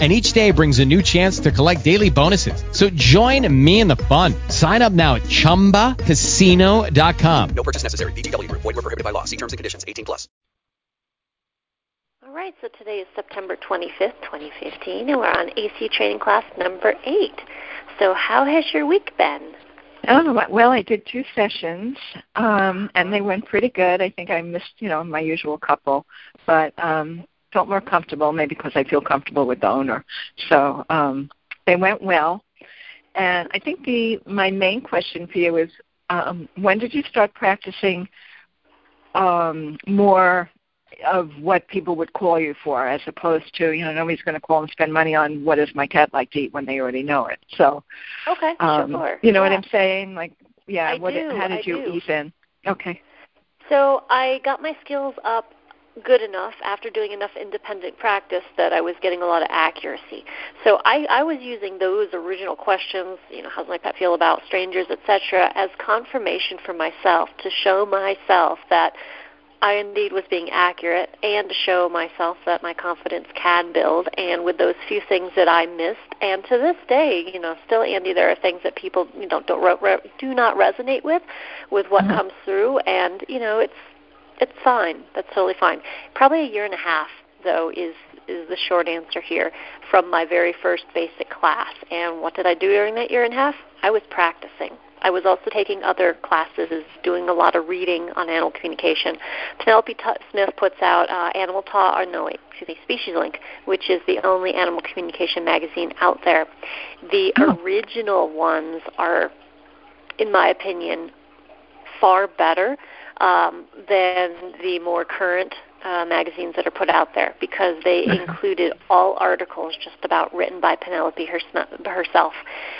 and each day brings a new chance to collect daily bonuses. So join me in the fun. Sign up now at ChumbaCasino.com. No purchase necessary. VGW. Void were prohibited by law. See terms and conditions. 18 plus. All right, so today is September 25th, 2015, and we're on AC training class number 8. So how has your week been? Oh, well, I did two sessions, um, and they went pretty good. I think I missed, you know, my usual couple, but um, felt more comfortable, maybe because I feel comfortable with the owner. So um, they went well. And I think the my main question for you is um, when did you start practicing um, more of what people would call you for, as opposed to you know nobody's going to call and spend money on what does my cat like to eat when they already know it. So okay, um, sure. You know yeah. what I'm saying? Like yeah, I what do, how did I you do. ease in? Okay. So I got my skills up good enough after doing enough independent practice that I was getting a lot of accuracy. So I, I was using those original questions, you know, how's my pet feel about strangers, etc., as confirmation for myself to show myself that I indeed was being accurate and to show myself that my confidence can build. And with those few things that I missed, and to this day, you know, still Andy, there are things that people you know don't re- do not resonate with, with what Mhm. comes through, and you know, it's it's fine. That's totally fine. Probably a year and a half though is is the short answer here from my very first basic class. And what did I do during that year and a half? I was practicing. I was also taking other classes, doing a lot of reading on animal communication. Penelope T- Smith puts out uh, Animal Talk, or no, wait, excuse me, Species Link, which is the only animal communication magazine out there. The Oh. original ones are, in my opinion, far better um, than the more current uh, magazines that are put out there because they Mhm. included all articles just about written by Penelope hers- herself,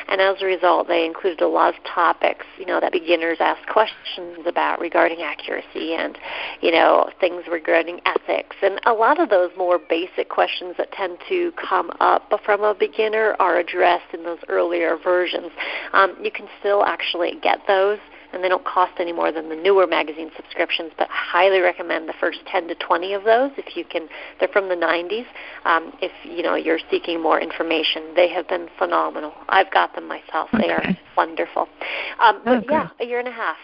and as a result, they included a lot of topics you know that beginners ask questions about regarding accuracy and you know things regarding ethics, and a lot of those more basic questions that tend to come up from a beginner are addressed in those earlier versions. Um, you can still actually get those and they don't cost any more than the newer magazine subscriptions. But I highly recommend the first 10 to 20 of those if you can. They're from the 90s. Um, if you know you're seeking more information, they have been phenomenal. I've got them myself. They are wonderful. Um, but Oh, yeah, a year and a half,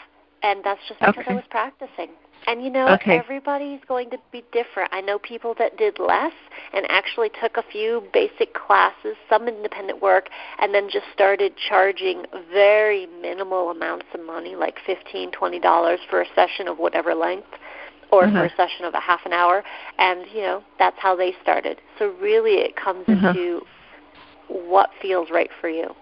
and that's just because Okay. I was practicing. And you know, Okay. everybody's going to be different. I know people that did less and actually took a few basic classes, some independent work, and then just started charging very minimal amounts of money, like fifteen, twenty dollars for a session of whatever length, or for Uh-huh. a session of a half an hour. And you know, that's how they started. So really, it comes Uh-huh. into what feels right for you.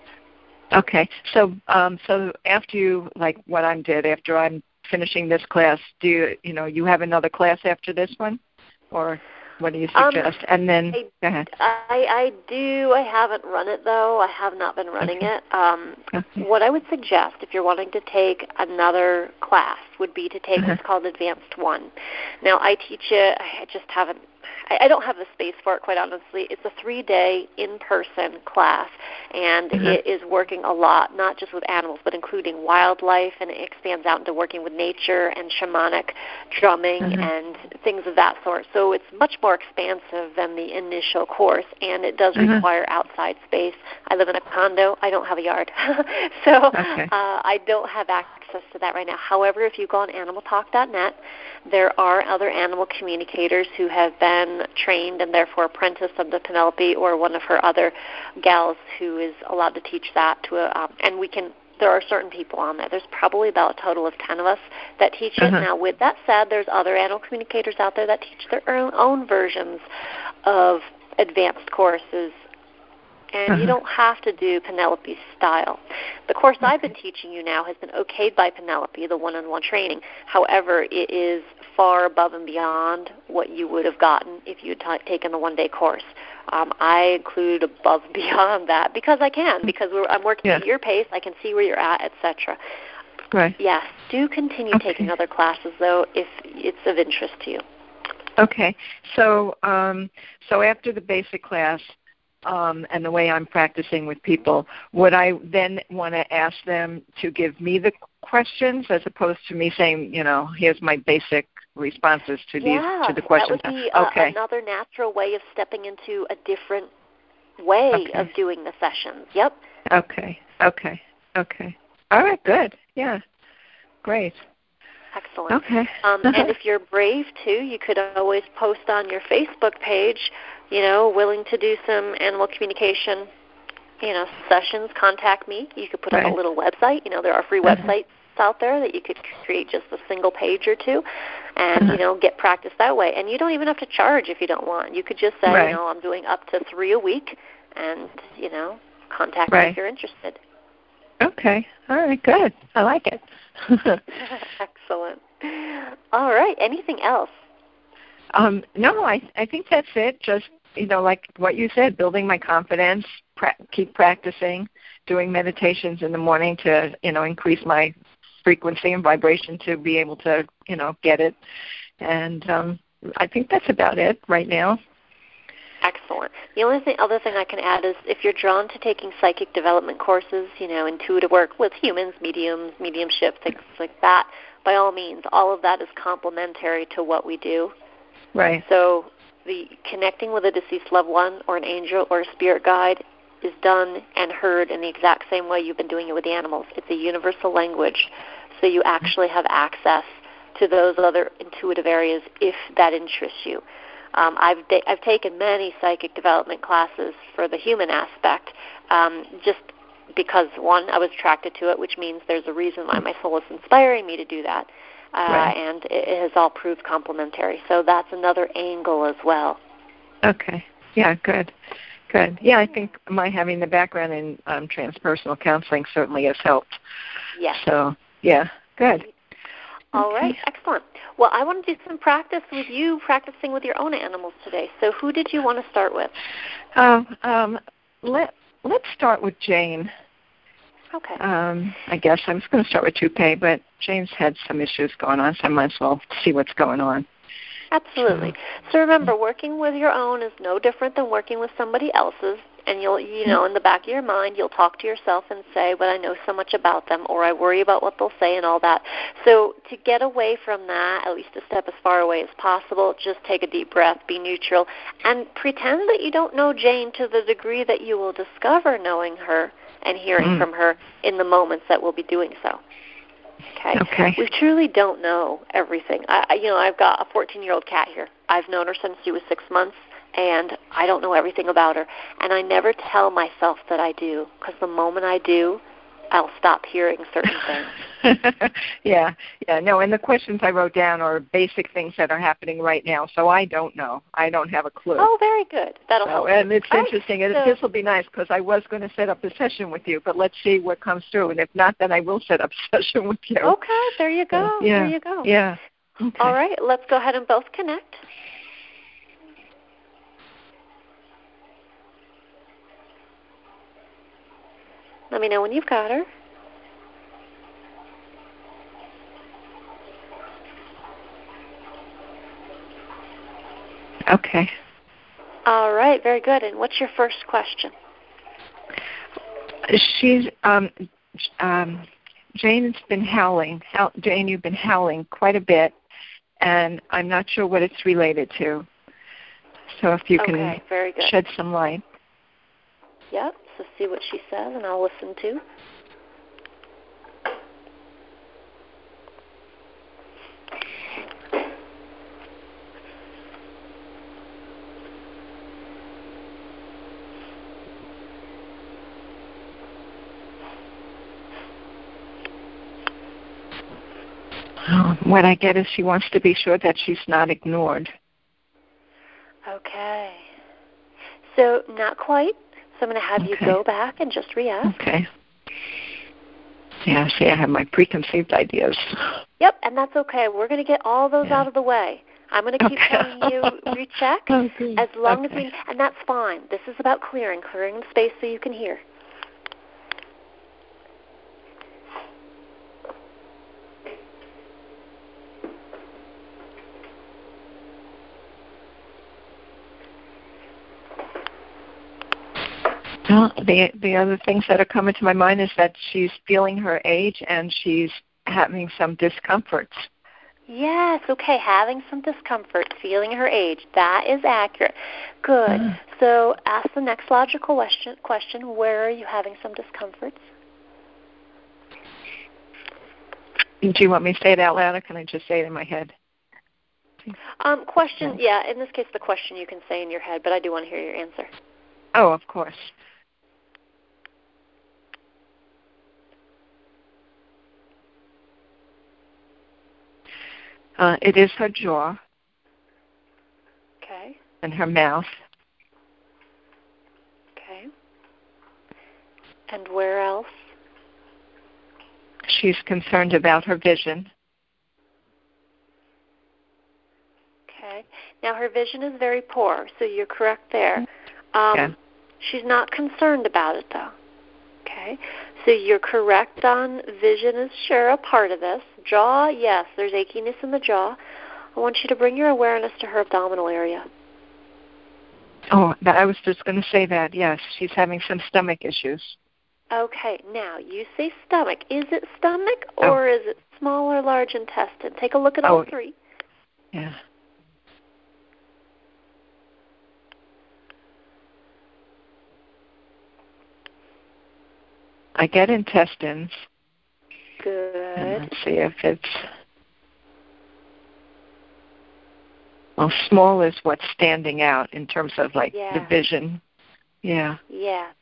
Okay. So um so after you like what I did after I'm finishing this class, do you you know, you have another class after this one? Or what do you Um, suggest? and then I- go ahead. I, I do. I haven't run it though. I have not been running Okay. it. Um, Okay. what I would suggest if you're wanting to take another class would be to take Uh-huh. what's called Advanced One. Now I teach it. I just haven't. I, I don't have the space for it, quite honestly. It's a three-day in-person class, and Uh-huh. it is working a lot, not just with animals, but including wildlife, and it expands out into working with nature and shamanic drumming Uh-huh. and things of that sort. So it's much more expansive than the initial course, and it does Uh-huh. require outside space. I live in a condo. I don't have a yard, so Okay. uh, I don't have access to that right now. However, if you go on animaltalk.net, there are other animal communicators who have been trained and therefore apprenticed under Penelope or one of her other gals who is allowed to teach that to a, um, and we can there are certain people on there. There's probably about a total of 10 of us that teach it. Uh-huh. Now, with that said, there's other animal communicators out there that teach their own, own versions of advanced courses and you Uh-huh. don't have to do Penelope's style. The course I've been teaching you now has been okayed by Penelope, the one-on-one training. However, it is far above and beyond what you would have gotten if you had t- taken the one-day course. Um, I include above and beyond that because I can, because we're, I'm working Yeah. at your pace. I can see where you're at, etc. Good. Yes. Do continue Okay. taking other classes though if it's of interest to you. Okay. So um, so after the basic class um, and the way I'm practicing with people, would I then want to ask them to give me the questions as opposed to me saying, you know, here's my basic responses to yeah, these to the questions? that would be uh, okay. another natural way of stepping into a different way Okay. of doing the sessions. Yep. Okay. Okay. Okay. All right. Good. Yeah. Great. Excellent. Okay. Um, and if you're brave too, you could always post on your Facebook page, you know, willing to do some animal communication, you know, sessions. Contact me. You could put Right. a little website. You know, there are free Uh-huh. websites out there that you could create just a single page or two, and Uh-huh. you know, get practice that way. And you don't even have to charge if you don't want. You could just say, Right. you know, I'm doing up to three a week, and you know, contact me if you're interested. okay. All right. Good. I like it. Excellent. All right. Anything else? Um, no, I I think that's it. Just you know, like what you said, building my confidence, pra- keep practicing, doing meditations in the morning to you know increase my frequency and vibration to be able to you know get it, and um, I think that's about it right now. Excellent. The only thing, other thing I can add is if you're drawn to taking psychic development courses, you know, intuitive work with humans, mediums, mediumship, things like that, by all means, all of that is complementary to what we do. Right. So the connecting with a deceased loved one or an angel or a spirit guide is done and heard in the exact same way you've been doing it with the animals. It's a universal language, so you actually have access to those other intuitive areas if that interests you. Um, I've da- I've taken many psychic development classes for the human aspect, um, just because one I was attracted to it, which means there's a reason why my soul is inspiring me to do that, uh, Right. and it, it has all proved complementary. So that's another angle as well. Okay. Yeah. Good. Good. Yeah, I think my having the background in um, transpersonal counseling certainly has helped. Yes. So yeah. Good. All Okay. right, excellent. Well, I want to do some practice with you, practicing with your own animals today. So, who did you want to start with? Um, um, let Let's start with Jane. Okay. Um, I guess I was going to start with Toupee, but Jane's had some issues going on, so I might as well see what's going on. Absolutely. So remember, working with your own is no different than working with somebody else's. And you'll, you know, in the back of your mind, you'll talk to yourself and say, "But I know so much about them," or "I worry about what they'll say," and all that. So to get away from that, at least a step as far away as possible, just take a deep breath, be neutral, and pretend that you don't know Jane to the degree that you will discover knowing her and hearing Mm. from her in the moments that we'll be doing so. Okay. Okay. We truly don't know everything. I, you know, I've got a 14-year-old cat here. I've known her since she was six months, and I don't know everything about her. And I never tell myself that I do, because the moment I do, I'll stop hearing certain things. yeah, yeah. No, and the questions I wrote down are basic things that are happening right now, so I don't know. I don't have a clue. Oh, very good. That'll So, help. and it's All right, interesting. and so- this will be nice because I was going to set up a session with you, but let's see what comes through. And if not, then I will set up a session with you. Okay, there you go. Yeah, There you go. Yeah. Okay. All right, let's go ahead and both connect. Let me know when you've got her. Okay. All right, very good. And what's your first question? She's um, um, Jane's been howling. How, Jane, you've been howling quite a bit, and I'm not sure what it's related to. So if you can okay, very good. shed some light. Yep. So see what she says, and I'll listen too. What I get is she wants to be sure that she's not ignored. Okay. So not quite. So I'm going to have you go back and just re-ask. Okay. Yeah, see, I have my preconceived ideas. Yep, and that's okay. We're going to get all those Yeah. out of the way. I'm going to keep Okay. telling you recheck Oh, good. as long Okay. as we, and that's fine. This is about clearing, clearing the space so you can hear. Well, the the other things that are coming to my mind is that she's feeling her age and she's having some discomforts. Yes, okay, having some discomfort, feeling her age. That is accurate. Good. Mm. So ask the next logical question, question where are you having some discomforts? Do you want me to say it out loud or can I just say it in my head? Um, question, yeah, in this case, the question you can say in your head, but I do want to hear your answer. Oh, of course. Uh, it is her jaw Okay, and her mouth. okay. And where else? She's concerned about her vision. Okay. Now her vision is very poor, so you're correct there. Um, Yeah. She's not concerned about it though. Okay. So you're correct on vision is sure a part of this. Jaw, yes, there's achiness in the jaw. I want you to bring your awareness to her abdominal area. Oh, that, I was just going to say that. Yes, she's having some stomach issues. Okay, now you say stomach. Is it stomach Oh. or is it small or large intestine? Take a look at all Oh. three. Yeah. I get intestines. Good. let's see if it's well, small is what's standing out in terms of like Yeah. the vision. Yeah. Yes.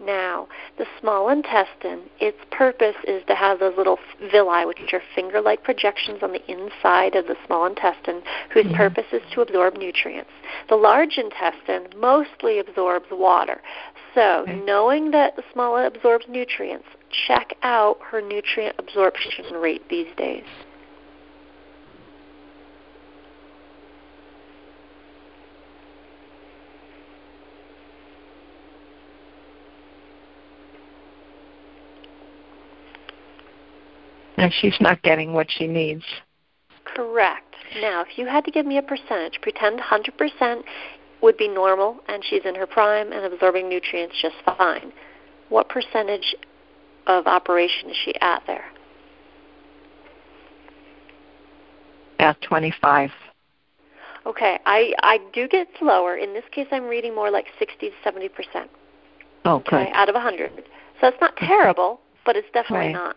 Now, the small intestine, its purpose is to have those little villi, which are finger like projections on the inside of the small intestine, whose Mhm. purpose is to absorb nutrients. The large intestine mostly absorbs water. So, Okay. knowing that the small absorbs nutrients, check out her nutrient absorption rate these days. And she's not getting what she needs. Correct. Now, if you had to give me a percentage, pretend 100% would be normal and she's in her prime and absorbing nutrients just fine. What percentage of operation is she at there? Twenty five. Okay, I I do get slower. In this case, I'm reading more like 60 to 70 percent. Oh Okay, out of 100. So it's not terrible, but it's definitely Right. not,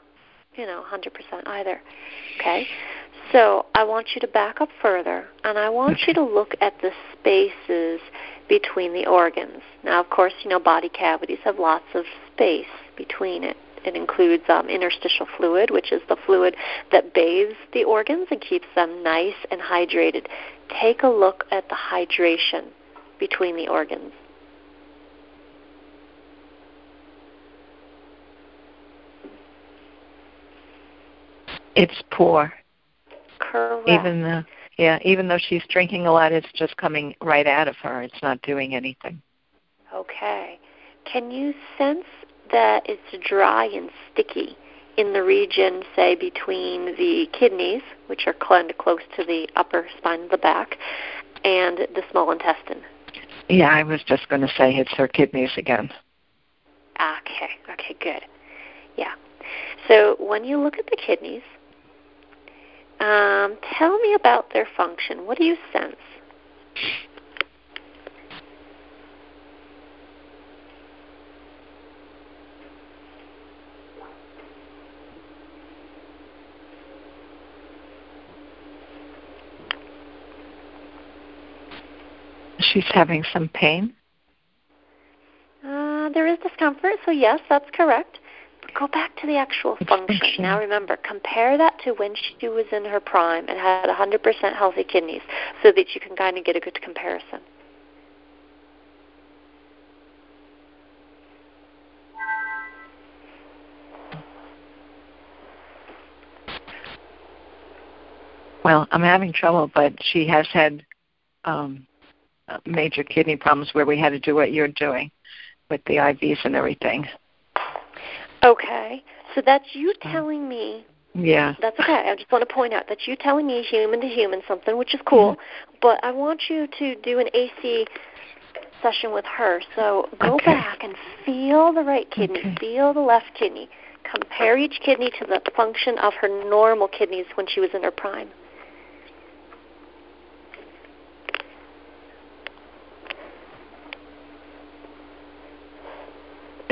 you know, 100 percent either. Okay, so I want you to back up further, and I want you to look at the spaces between the organs. Now, of course, you know, body cavities have lots of space between it. It includes um, interstitial fluid, which is the fluid that bathes the organs and keeps them nice and hydrated. Take a look at the hydration between the organs. It's poor. Correct. Even though yeah, even though she's drinking a lot, it's just coming right out of her. It's not doing anything. Okay. Can you sense that it's dry and sticky in the region, say, between the kidneys, which are close to the upper spine of the back, and the small intestine? Yeah, I was just going to say it's her kidneys again. Okay. Okay, good. Yeah. So when you look at the kidneys, um, tell me about their function. What do you sense? She's having some pain. Uh, there is discomfort, so yes, that's correct. But go back to the actual function. function. Now remember, compare that to when she was in her prime and had 100% healthy kidneys so that you can kind of get a good comparison. Well, I'm having trouble, but she has had um, major kidney problems where we had to do what you're doing with the IVs and everything. Okay, so that's you uh-huh. telling me Yeah. That's okay. I just want to point out that you telling me human to human something, which is cool, mm-hmm. but I want you to do an AC session with her. So go Okay. back and feel the right kidney, Okay. feel the left kidney. Compare each kidney to the function of her normal kidneys when she was in her prime.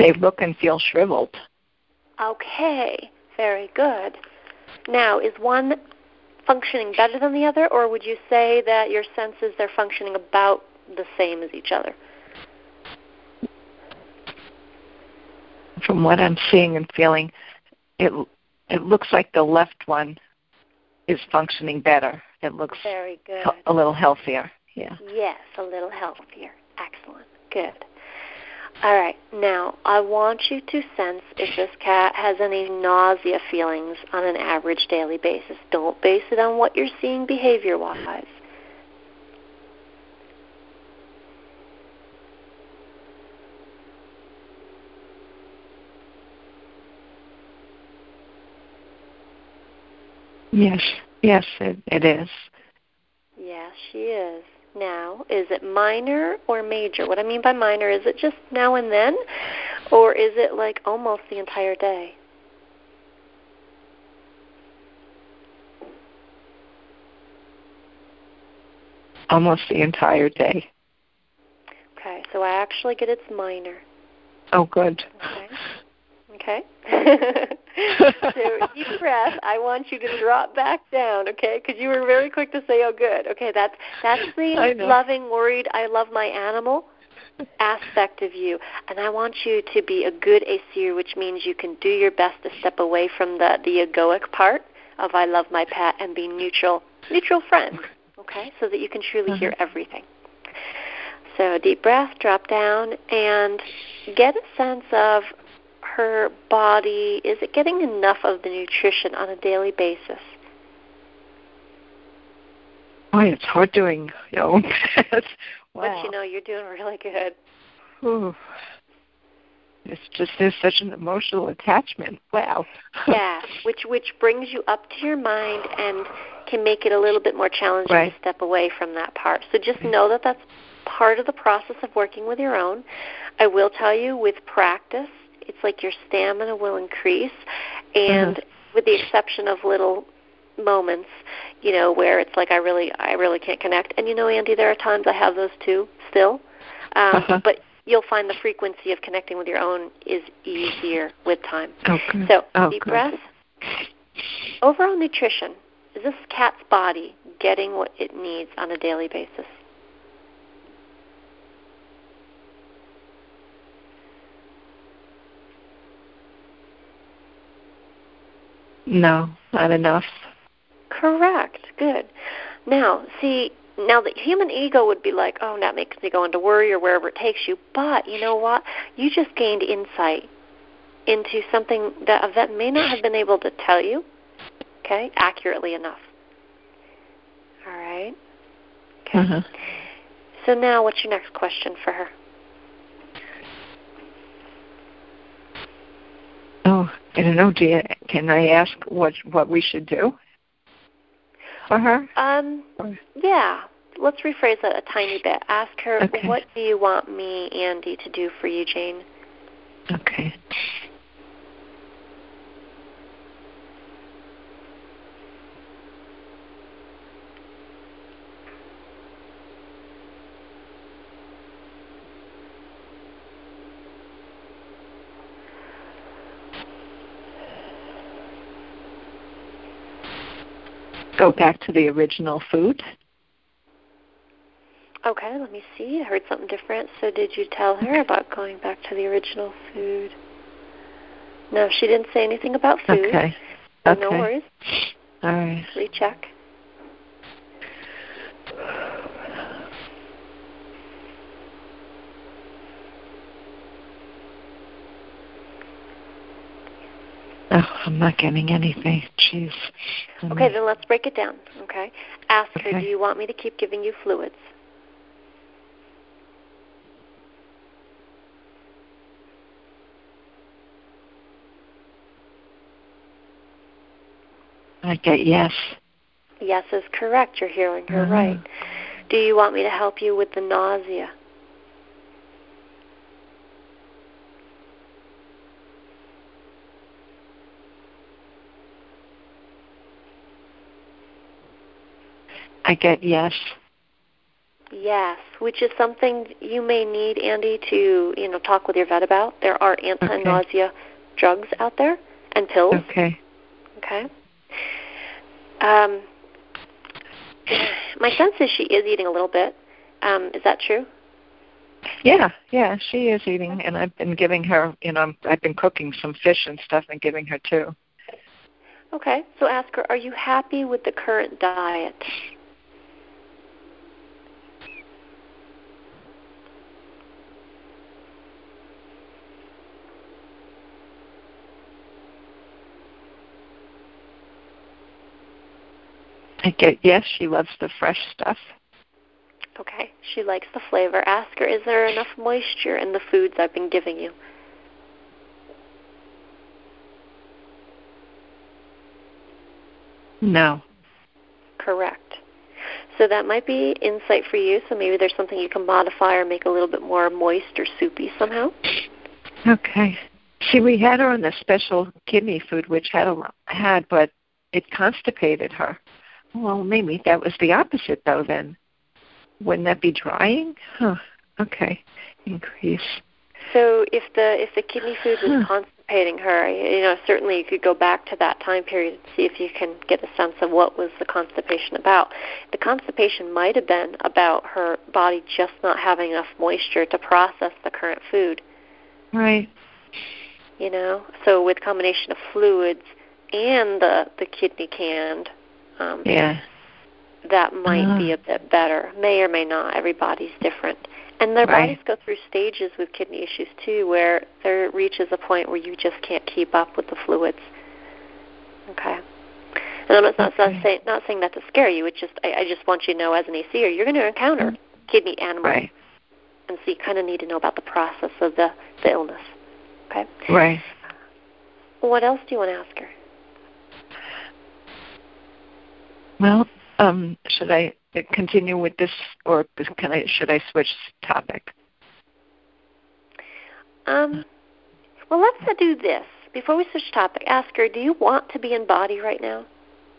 They look and feel shriveled. Okay, very good. Now, is one functioning better than the other, or would you say that your senses they're functioning about the same as each other? From what I'm seeing and feeling, it it looks like the left one is functioning better. It looks Very good. a little healthier. Yeah. Yes, a little healthier. Excellent. Good. All right. Now, I want you to sense if this cat has any nausea feelings on an average daily basis. Don't base it on what you're seeing behavior wise. Yes. Yes, it, it is. Yes, she is. Now, is it minor or major? What I mean by minor, is it just now and then? Or is it like almost the entire day? Almost the entire day. Okay, so I actually get it's minor. Oh, good. Okay. Okay. so deep breath. I want you to drop back down, okay? Because you were very quick to say, "Oh, good." Okay, that's that's the loving, worried. I love my animal aspect of you, and I want you to be a good ACer, which means you can do your best to step away from the the egoic part of "I love my pet" and be neutral, neutral friend. Okay, so that you can truly hear uh-huh. everything. So deep breath, drop down, and get a sense of her body. Is it getting enough of the nutrition on a daily basis? Boy, it's hard doing your own. Wow. But you know, you're doing really good. Ooh. It's just there's such an emotional attachment. Wow. Yeah, which which brings you up to your mind and can make it a little bit more challenging Right. to step away from that part. So just know that that's part of the process of working with your own. I will tell you, with practice, it's like your stamina will increase, and with the exception of little moments, you know, where it's like I really I really can't connect. And you know, Andy, there are times I have those too still. Um, Uh-huh. But you'll find the frequency of connecting with your own is easier with time. Oh, good. So oh, deep good. breath. Overall nutrition. Is this cat's body getting what it needs on a daily basis? No, not enough. Correct. Good. Now, see, now the human ego would be like, oh, that makes me go into worry or wherever it takes you. But you know what? You just gained insight into something that a vet may not have been able to tell you, okay, accurately enough. All right. Okay. Uh-huh. So now, what's your next question for her? Oh, I don't know. Do can I ask what what we should do for her? Um, yeah. Let's rephrase that a tiny bit. Ask her, Okay. what do you want me, Andy, to do for you, Jane? Okay. Go back to the original food. Okay, let me see. I heard something different. So, did you tell her about going back to the original food? No, she didn't say anything about food. Okay. So okay. no worries. All right. Recheck. Oh, I'm not getting anything. Jeez. Okay, then let's break it down. Okay. Ask her, do you want me to keep giving you fluids? I get yes. Yes is correct. You're hearing her Uh-huh. right. Do you want me to help you with the nausea? I get yes. Yes, which is something you may need, Andy, to you know talk with your vet about. There are anti-nausea okay. drugs out there and pills. Okay. Okay. Um, my sense is she is eating a little bit. Um, is that true? Yeah, yeah, she is eating, and I've been giving her. You know, I've been cooking some fish and stuff and giving her too. Okay, so ask her: Are you happy with the current diet? Yes, she loves the fresh stuff. Okay, she likes the flavor. Ask her, is there enough moisture in the foods I've been giving you? No. Correct. So that might be insight for you. So maybe there's something you can modify or make a little bit more moist or soupy somehow. Okay. See, we had her on the special kidney food, which had a, had, but it constipated her. Well, maybe that was the opposite, though. Then, wouldn't that be drying? Huh. Okay. Increase. So if the if the kidney food was huh. constipating her, you know, certainly you could go back to that time period and see if you can get a sense of what was the constipation about. The constipation might have been about her body just not having enough moisture to process the current food. Right. You know, so with combination of fluids and the the kidney canned, um, yeah. That might uh-huh. be a bit better. May or may not. Everybody's different. And their right. bodies go through stages with kidney issues too, where there reaches a point where you just can't keep up with the fluids. Okay. And I'm not, okay. not, saying, not saying that to scare you. It's just I, I just want you to know as an ACer, you're going to encounter mm-hmm. kidney animals, right. and so you kind of need to know about the process of the the illness. Okay. Right. What else do you want to ask her? Well, um, should I continue with this, or can I? Should I switch topic? Um, well, let's do this before we switch topic. Ask her, do you want to be in body right now?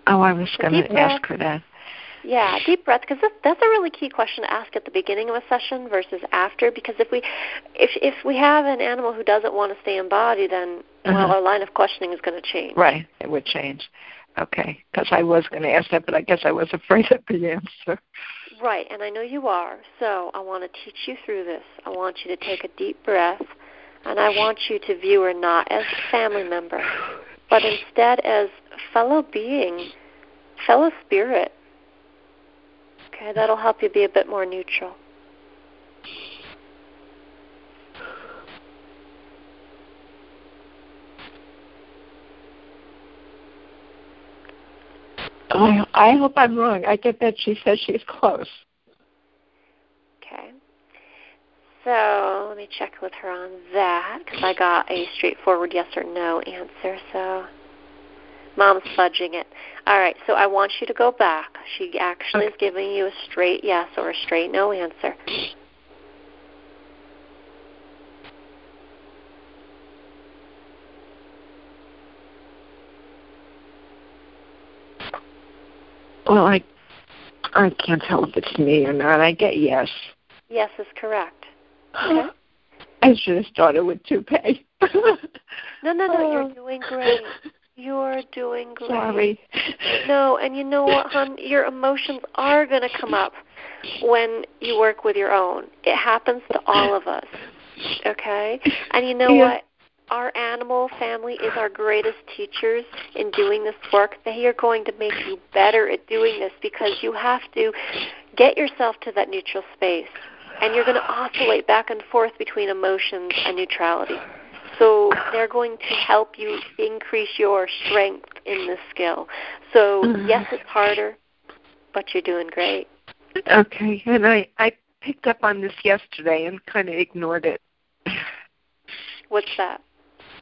Oh, I was going to ask her that. Yeah, deep breath because that's a really key question to ask at the beginning of a session versus after. Because if we, if if we have an animal who doesn't want to stay in body, then well, uh-huh. our line of questioning is going to change. Right, it would change. Okay, because I was going to ask that, but I guess I was afraid of the answer. Right, and I know you are. So I want to teach you through this. I want you to take a deep breath, and I want you to view her not as a family member, but instead as fellow being, fellow spirit. Okay, that'll help you be a bit more neutral. I, I hope I'm wrong. I get that she says she's close. Okay. So let me check with her on that because I got a straightforward yes or no answer. So mom's fudging it. All right. So I want you to go back. She actually okay. is giving you a straight yes or a straight no answer. Well, I I can't tell if it's me or not. I get yes. Yes is correct. Okay. I should have started with toupee. no, no, no. You're oh. doing great. You're doing great. Sorry. No, and you know what, hon? Your emotions are going to come up when you work with your own. It happens to all of us. Okay? And you know yeah. what? Our animal family is our greatest teachers in doing this work. They are going to make you better at doing this because you have to get yourself to that neutral space. And you're going to oscillate back and forth between emotions and neutrality. So they're going to help you increase your strength in this skill. So mm-hmm. yes, it's harder, but you're doing great. Okay, and I I picked up on this yesterday and kind of ignored it. What's that?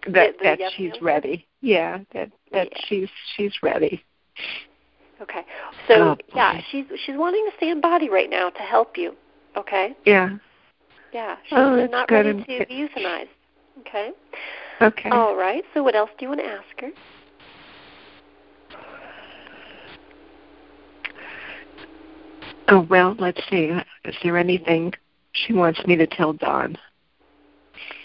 That that she's ready. Yeah, that that yeah. she's she's ready. Okay. So oh, yeah, she's she's wanting to stay in body right now to help you. Okay. Yeah. Yeah. Oh, she's oh, not ready to be euthanized. Okay. Okay. All right. So what else do you want to ask her? Oh, well, let's see. Is there anything she wants me to tell Don?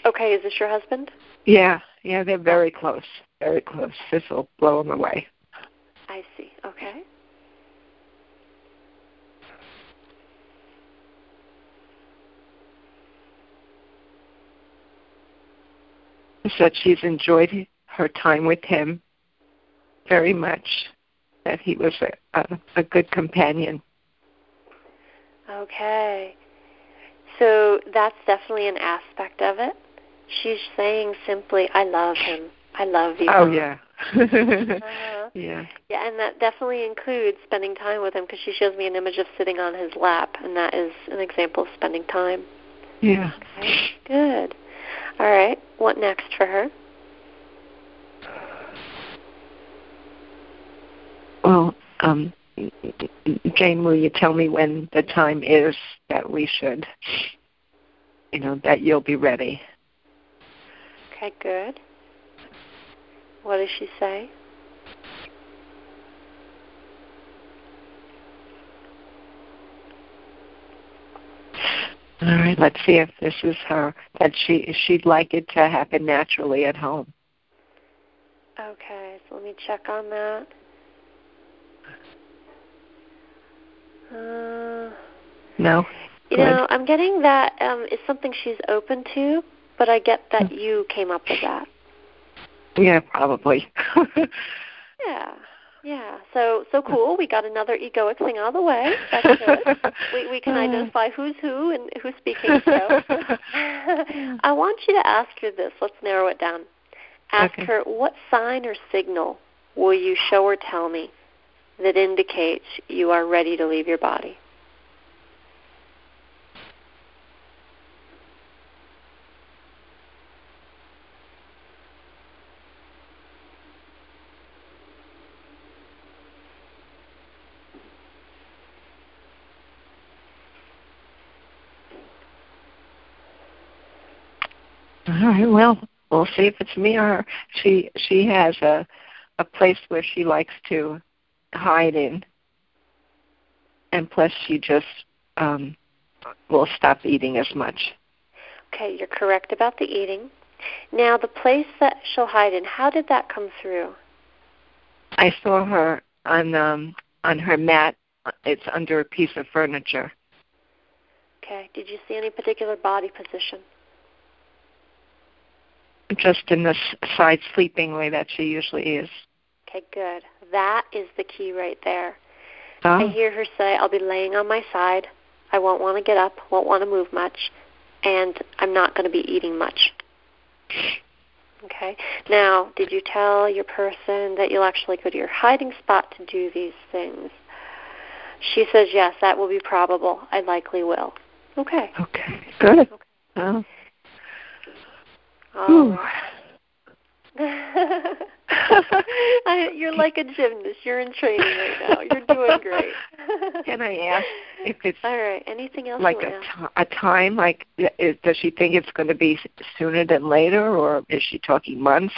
Okay, is this your husband? Yeah, yeah, they're very close. Very close. This will blow them away. I see. Okay. Said she's enjoyed her time with him very much. That he was a, a, a good companion. Okay. So that's definitely an aspect of it. She's saying simply, I love him. I love you. Oh, yeah. uh-huh. Yeah. Yeah, and that definitely includes spending time with him because she shows me an image of sitting on his lap, and that is an example of spending time. Yeah. Okay, good. All right, what next for her? Well, um, Jane, will you tell me when the time is that we should, you know, that you'll be ready? Okay, good. What does she say? All right, let's see if this is her that she she'd like it to happen naturally at home. Okay, so let me check on that. Uh, No. you Good. know, I'm getting that um, it's something she's open to, but I get that hmm. you came up with that. Yeah, probably. Yeah, yeah. So so cool. We got another egoic thing out of the way. That's good. we we can uh. identify who's who and who's speaking. So I want you to ask her this. Let's narrow it down. Ask Okay. her what sign or signal will you show or tell me that indicates you are ready to leave your body. All right. Well, we'll see if it's me or her. She she has a a place where she likes to hide in, and plus she just um will stop eating as much. Okay, you're correct about the eating. Now, the place that she'll hide in, how did that come through? I saw her on um on her mat. It's under a piece of furniture. Okay, did you see any particular body position? Just in the s- side sleeping way that she usually is. Okay, good. That is the key right there. Ah. I Oh, hear her say, I'll be laying on my side. I won't want to get up, won't want to move much, and I'm not going to be eating much. Okay. Now, did you tell your person that you'll actually go to your hiding spot to do these things? She says, yes, that will be probable. I likely will. Okay. okay. Good. Oh. Oh. Right. I, you're like a gymnast. You're in training right now. You're doing great. Can I ask if it's All right. Anything else like a, want to ask? t- a time? Like, is, does she think it's going to be sooner than later, or is she talking months?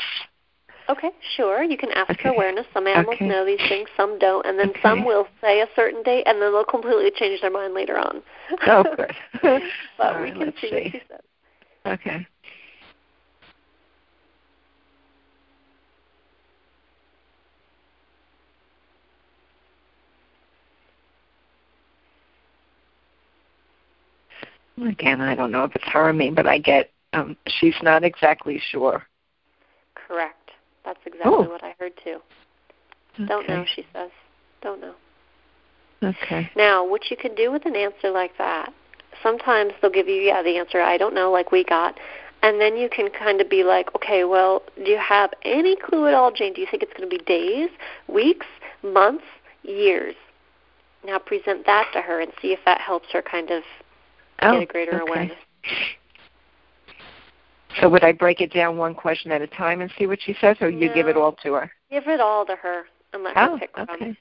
Okay, sure. You can ask Okay. for awareness. Some animals Okay. know these things, some don't, and then Okay. some will say a certain date, and then they'll completely change their mind later on. Oh, good. but All we right, can let's see, what she says. Okay. Again, I don't know if it's her or me, but I get um she's not exactly sure. Correct. That's exactly Oh. what I heard too. Don't know, she says. Don't know. Okay. Now, what you can do with an answer like that, sometimes they'll give you, yeah, the answer, I don't know, like we got. And then you can kind of be like, okay, well, do you have any clue at all, Jane? Do you think it's going to be days, weeks, months, years? Now present that to her and see if that helps her kind of Oh, get a greater okay. awareness. So would I break it down one question at a time and see what she says, or you give it all to her? Give it all to her and let Oh, her pick from.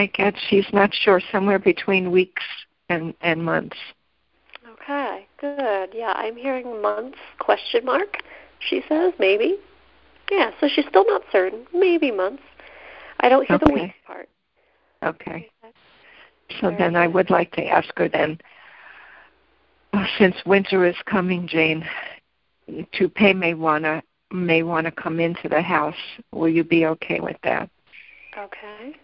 I get she's not sure, somewhere between weeks and and months. Okay, good. Yeah, I'm hearing months question mark. She says maybe. Yeah, so she's still not certain. Maybe months. I don't hear Okay. the weeks part. Okay. So then I would like to ask her then, uh, since winter is coming, Jane, Toupee may wanna may wanna come into the house. Will you be okay with that? Okay.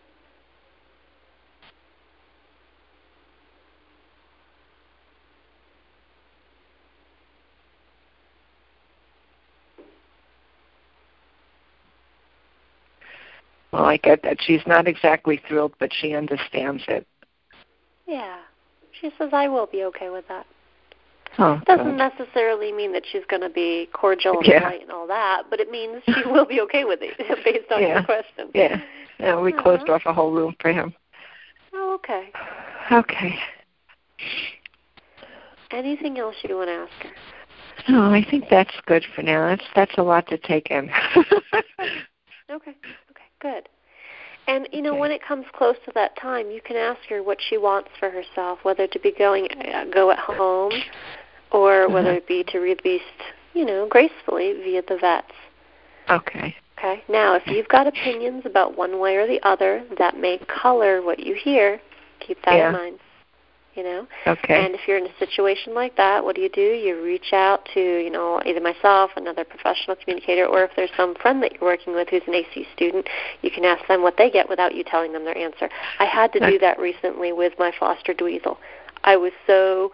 Well, I get that she's not exactly thrilled, but she understands it. Yeah. She says I will be okay with that. Oh, Doesn't good. necessarily mean that she's going to be cordial and Yeah. polite and all that, but it means she will be okay with it based on Yeah. your question. Yeah. Yeah, we closed Uh-huh. off a whole room for him. Oh, okay. Okay. Anything else you want to ask her? No, I think that's good for now. That's that's a lot to take in. Okay. Good. And you know, Okay. when it comes close to that time, you can ask her what she wants for herself, whether to be going uh, go at home, or whether Uh-huh. it be to release, you know, gracefully via the vets. okay. Okay. Now, if you've got opinions about one way or the other that may color what you hear, keep that Yeah. in mind. You know. Okay. And if you're in a situation like that, what do you do? You reach out to, you know, either myself, another professional communicator, or if there's some friend that you're working with who's an AC student, you can ask them what they get without you telling them their answer. I had to do that recently with my foster dweezil. I was so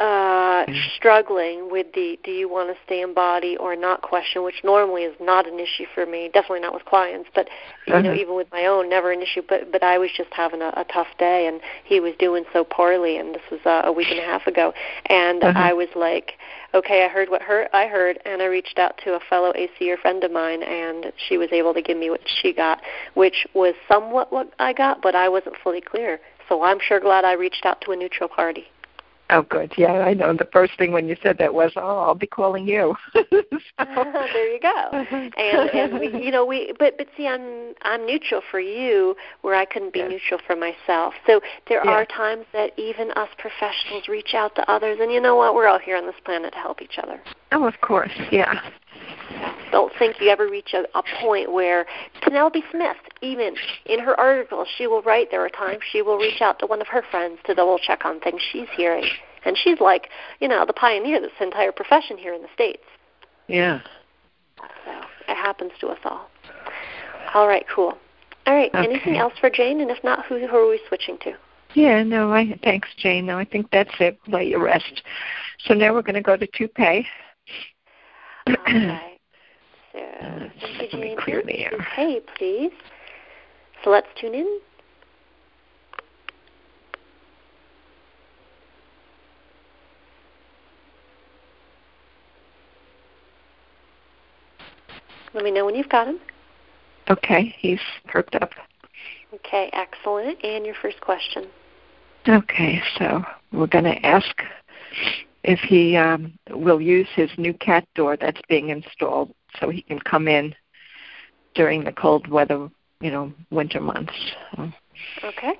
uh struggling with the do you want to stay in body or not question which normally is not an issue for me definitely not with clients but you know Uh-huh. even with my own never an issue but but I was just having a, a tough day and he was doing so poorly and this was uh, a week and a half ago and Uh-huh. I was like okay I heard what her I heard and I reached out to a fellow ACer friend of mine and she was able to give me what she got which was somewhat what I got but I wasn't fully clear so I'm sure glad I reached out to a neutral party Oh, good. Yeah, I know. The first thing when you said that was, "Oh, I'll be calling you." So- there you go. And and we, you know, we but but see, I'm I'm neutral for you where I couldn't be Yes. neutral for myself. So there Yeah. are times that even us professionals reach out to others, and you know what? We're all here on this planet to help each other. oh, of course. Yeah. Don't think you ever reach a, a point where Penelope Smith, even in her article, she will write. There are times she will reach out to one of her friends to double check on things she's hearing, and she's like, you know, the pioneer of this entire profession here in the states. Yeah. So it happens to us all. All right, cool. All right, Okay. anything else for Jane? And if not, who, who are we switching to? Yeah, no, I thanks, Jane. No, I think that's it. Let you rest. So now we're going to go to. All right. So, Let's- thank you, let me clear the air. Hey, please. So let's tune in. Let me know when you've got him. Okay, he's perked up. Okay, excellent. And your first question. Okay, so we're going to ask if he um, will use his new cat door that's being installed so he can come in during the cold weather, you know, winter months. So, Okay.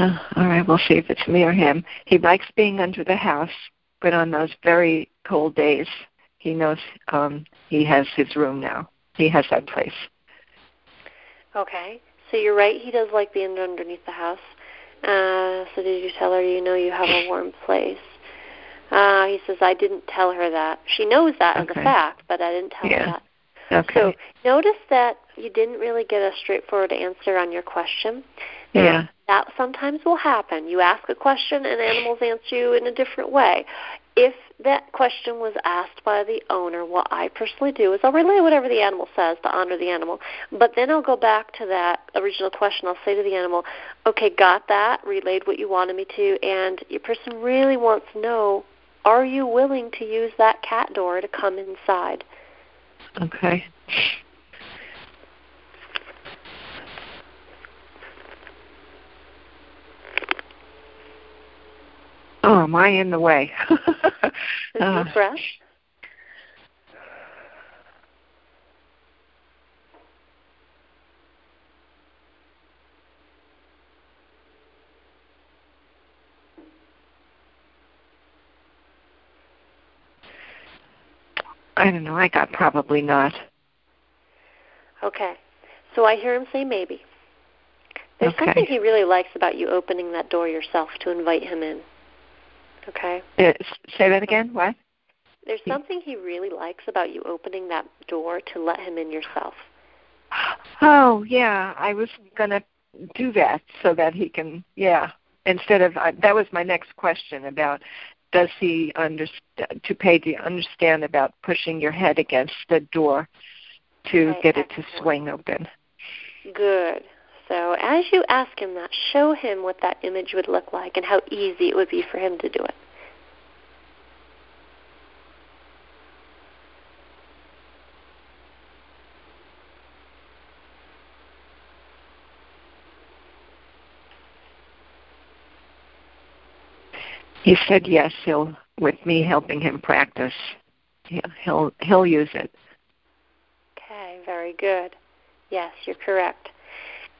uh, all right, we'll see if it's me or him. He likes being under the house, but on those very cold days, he knows um, he has his room now. He has that place. Okay. So you're right. He does like being underneath the house. Uh, so did you tell her you know you have a warm place? Uh, he says I didn't tell her that. She knows that as a fact, but I didn't tell Yeah. her that. Okay. So notice that you didn't really get a straightforward answer on your question. Yeah. That sometimes will happen. You ask a question and animals answer you in a different way. If that question was asked by the owner, what I personally do is I'll relay whatever the animal says to honor the animal. But then I'll go back to that original question. I'll say to the animal, okay, got that, relayed what you wanted me to, and your person really wants to know, are you willing to use that cat door to come inside? Okay. Oh, am I in the way? uh, breath. I don't know. I got probably not. Okay. So I hear him say maybe. There's okay. something he really likes about you opening that door yourself to invite him in. Okay? Uh, say that again. What? There's something he really likes about you opening that door to let him in yourself. Oh, yeah. I was going to do that so that he can, yeah. Instead of, uh, that was my next question about does he understand Toupee you understand about pushing your head against the door to okay, get it to swing open good so as you ask him that show him what that image would look like and how easy it would be for him to do it. He said yes he'll with me helping him practice. He'll he'll use it. Okay very good. Yes you're correct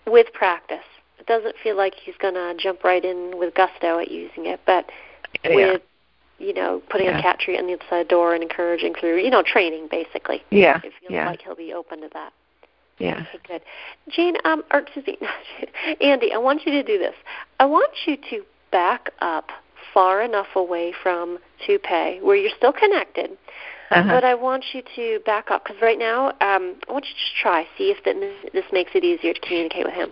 with practice it doesn't feel like he's going to jump right in with gusto at using it but yeah. with you know putting yeah. a cat tree on the inside door and encouraging through you know training basically yeah it feels yeah. like he'll be open to that yeah. Okay, good. Jane, um, or excuse me, Andy, I want you to do this. I want you to back up far enough away from Toupee where you're still connected, uh-huh. but I want you to back up because right now um, I want you to just try see if this makes it easier to communicate with him.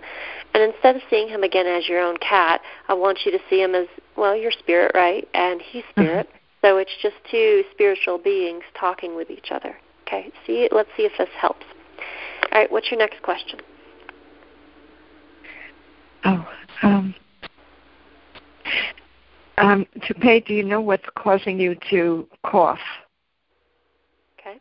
And instead of seeing him again as your own cat, I want you to see him as well your spirit, right? And he's spirit. Uh-huh. So it's just two spiritual beings talking with each other. Okay. See, let's see if this helps. All right. What's your next question? Oh, um, um, Toupee. do you know what's causing you to cough? Okay.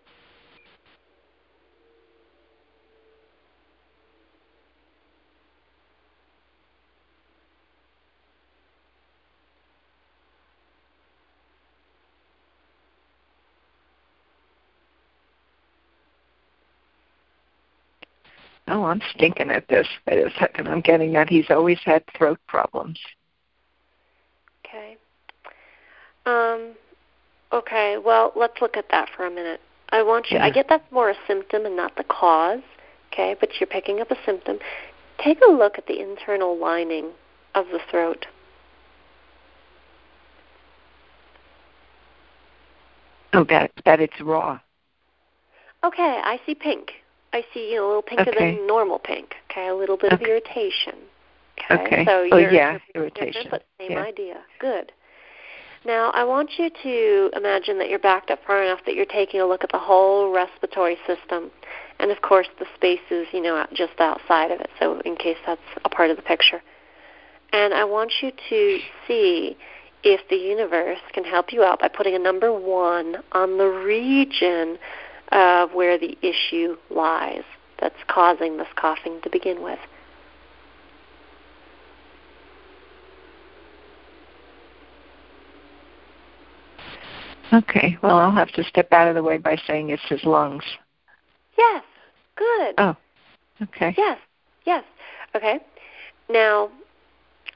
Oh, I'm stinking at this. Wait a second. I'm getting that he's always had throat problems. Okay. Um, okay, well, let's look at that for a minute. I want you, yeah. I get that's more a symptom and not the cause, okay, but you're picking up a symptom. Take a look at the internal lining of the throat. Oh, that that it's raw. Okay, I see pink. I see you know, a little pinker okay. than normal pink. Okay, a little bit okay. of irritation. Okay, okay. so oh yeah, irritation. But same yeah. idea. Good. Now, I want you to imagine that you're backed up far enough that you're taking a look at the whole respiratory system, and of course the spaces, you know, just outside of it. So, in case that's a part of the picture, and I want you to see if the universe can help you out by putting a number one on the region of where the issue lies that's causing this coughing to begin with. Okay. Well, I'll have to step out of the way by saying it's his lungs. Yes. Good. Oh. Okay. Yes. Yes. Okay. Now,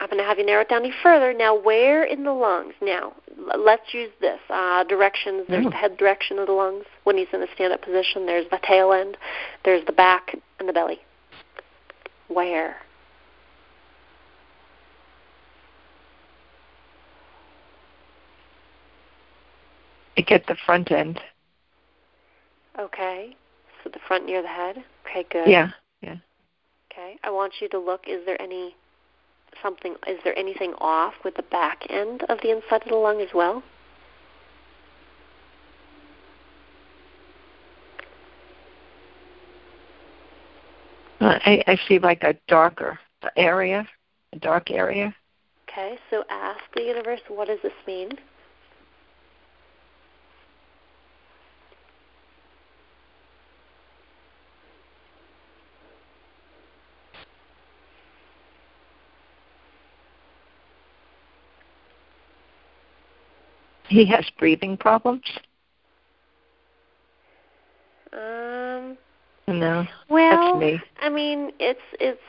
I'm going to have you narrow it down any further. Now, where in the lungs? Now, let's use this uh, directions. There's the head direction of the lungs when he's in a stand-up position. There's the tail end. There's the back and the belly. Where? I get the front end. Okay. So the front near the head. Okay, good. Yeah. Yeah. Okay. I want you to look. Is there any something? Is there anything off with the back end of the inside of the lung as well? Uh, I, I see like a darker area, a dark area. Okay. So ask the universe, what does this mean? He has breathing problems. Um. No. Well, that's me. I mean, it's it's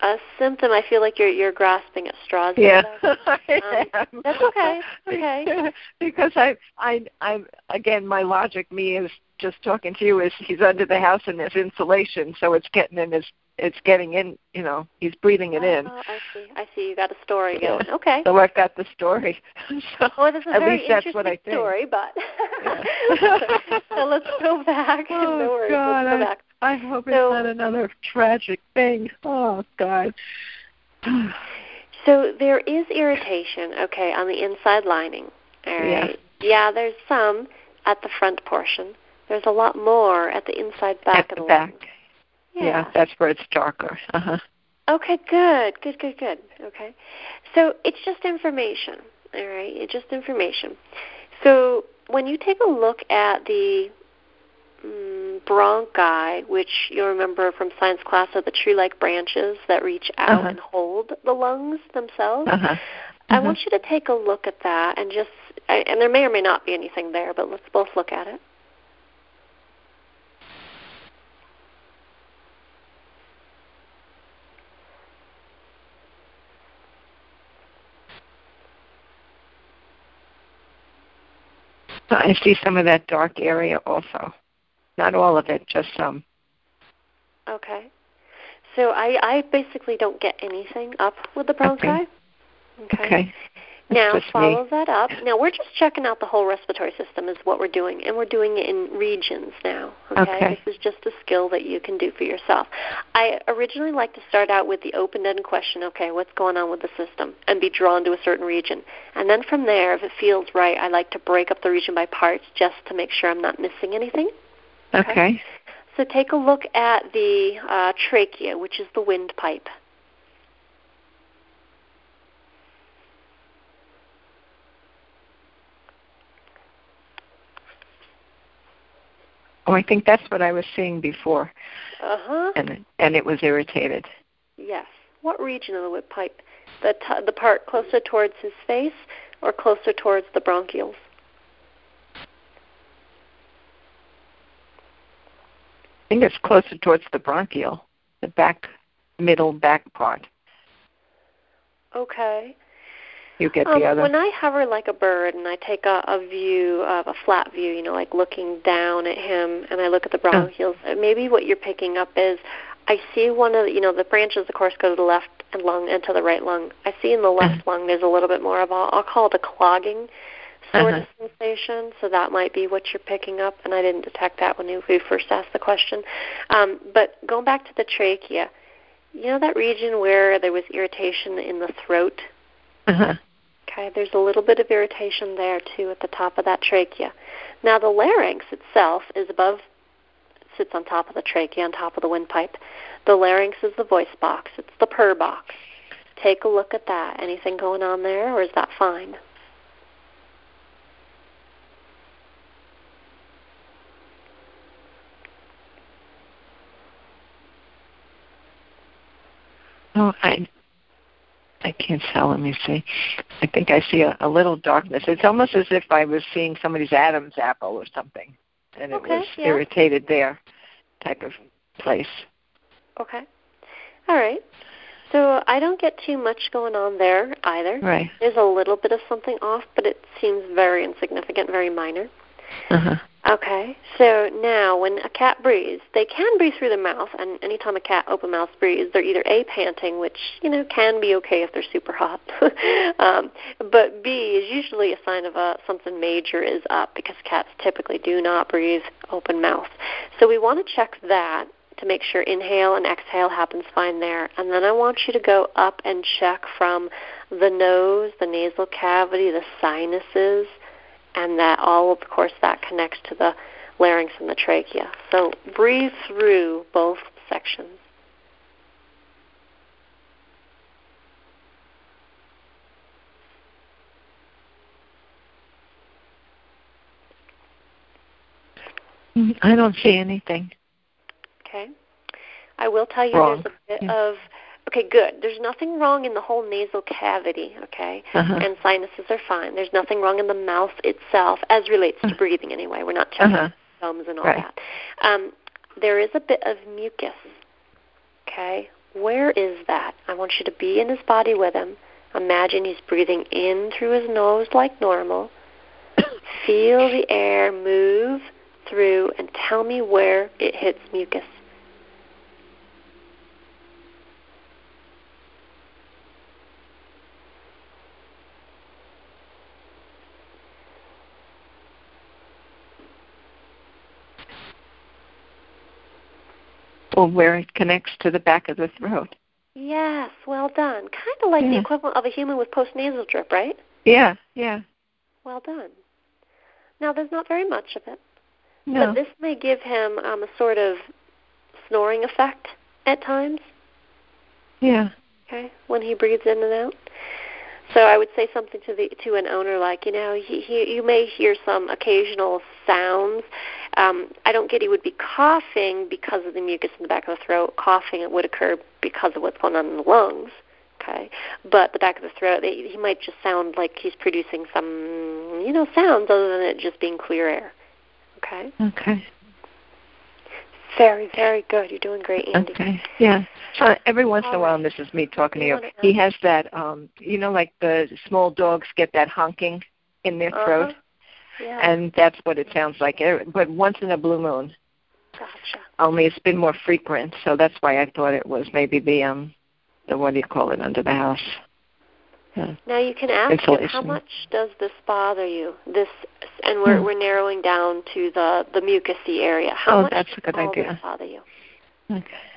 a symptom. I feel like you're you're grasping at straws. Yeah, um, that's okay. Okay. because I I I again, my logic, me is just talking to you is he's under the house and there's insulation, so it's getting in his it's getting in, you know, he's breathing it in. Oh, I see. I see. You got a story going. Yeah. Okay. So I've got the story. so well, this is a at very least that's interesting what I think. story, but so let's go back. Oh, no worries. God, let's go back. I hope it's not another tragic thing. Oh God. So there is irritation, okay, on the inside lining. All right. Yeah. Yeah, there's some at the front portion. There's a lot more at the inside back At of the the back. lung. Yeah. that's where it's darker. Uh huh. Okay, good, good, good, good. Okay, so it's just information. All right, it's just information. So when you take a look at the mm, bronchi, which you'll remember from science class are the tree-like branches that reach out Uh-huh. and hold the lungs themselves. Uh huh. I want you to take a look at that and just, I- and there may or may not be anything there, but let's both look at it. I see some of that dark area also. Not all of it, just some. Okay. So I, I basically don't get anything up with the bronchi. Okay. Okay. Now follow me. that up. Now we're just checking out the whole respiratory system is what we're doing, and we're doing it in regions now. Okay? Okay. This is just a skill that you can do for yourself. I originally like to start out with the open-ended question. Okay, what's going on with the system, and be drawn to a certain region, and then from there, if it feels right, I like to break up the region by parts just to make sure I'm not missing anything. Okay. So take a look at the uh, trachea, which is the windpipe. Oh, I think that's what I was seeing before, Uh huh. and and it was irritated. Yes. What region of the windpipe? Pipe? The t- the part closer towards his face or closer towards the bronchioles? I think it's closer towards the bronchial, the back, middle back part. Okay. You get Um, the other. when I hover like a bird and I take a, a view of a flat view, you know, like looking down at him, and I look at the bronchioles, uh maybe what you're picking up is I see one of the, you know, the branches, of course, go to the left and lung and to the right lung. I see in the left lung there's a little bit more of a, I'll call it a clogging sort Uh-huh. of sensation. So that might be what you're picking up, and I didn't detect that when you- we first asked the question. Um, but going back to the trachea, you know that region where there was irritation in the throat? uh-huh. Okay, there's a little bit of irritation there too at the top of that trachea. Now the larynx itself is above, sits on top of the trachea, on top of the windpipe. The larynx is the voice box. It's the purr box. Take a look at that. Anything going on there, or is that fine? Oh, I I can't tell. Let me see. I think I see a, a little darkness. It's almost as if I was seeing somebody's Adam's apple or something, and it Okay, was yeah. irritated there, type of place. Okay. All right. So I don't get too much going on there either. Right. There's a little bit of something off, but it seems very insignificant, very minor. Uh-huh. Okay, so now when a cat breathes, they can breathe through the mouth, and anytime a cat open mouth breathes, they're either A, panting, which, you know, can be okay if they're super hot, um, but B is usually a sign of a, something major is up because cats typically do not breathe open mouth. So we want to check that to make sure inhale and exhale happens fine there. And then I want you to go up and check from the nose, the nasal cavity, the sinuses, and that all of course that connects to the larynx and the trachea. So breathe through both sections. Mm, I don't see anything. Okay. I will tell you Wrong. there's a bit Yeah. of Okay, good. There's nothing wrong in the whole nasal cavity, okay? Uh-huh. And sinuses are fine. There's nothing wrong in the mouth itself, as relates to breathing anyway. We're not checking Uh-huh. gums and all Right. that. Um, there is a bit of mucus, okay? Where is that? I want you to be in his body with him. Imagine he's breathing in through his nose like normal. Feel the air move through and tell me where it hits mucus. Where it connects to the back of the throat. Yes, well done. Kind of like the Yeah. equivalent of a human with postnasal drip, right? Yeah, yeah. Well done. Now, there's not very much of it, No. but this may give him um, a sort of snoring effect at times, yeah. okay, when he breathes in and out. So I would say something to the to an owner like, you know, he, he, you may hear some occasional sounds. Um, I don't get he would be coughing because of the mucus in the back of the throat. Coughing it would occur because of what's going on in the lungs. Okay, but the back of the throat, they, he might just sound like he's producing some, you know, sounds other than it just being clear air. Okay, Okay. very, very good. You're doing great, Andy. Okay. Yeah. Uh, every once in a while, right. and this is me talking to You you. He has that. um You know, like the small dogs get that honking in their throat, Uh-huh. Yeah, and that's what it sounds like. But once in a blue moon. gotcha. Only it's been more frequent, so that's why I thought it was maybe the um the what do you call it under the house. Yeah. Now you can ask how much does this bother you? This, and we're Hmm. we're narrowing down to the the mucousy area. How Oh, much that's a does good idea. this bother you? Okay.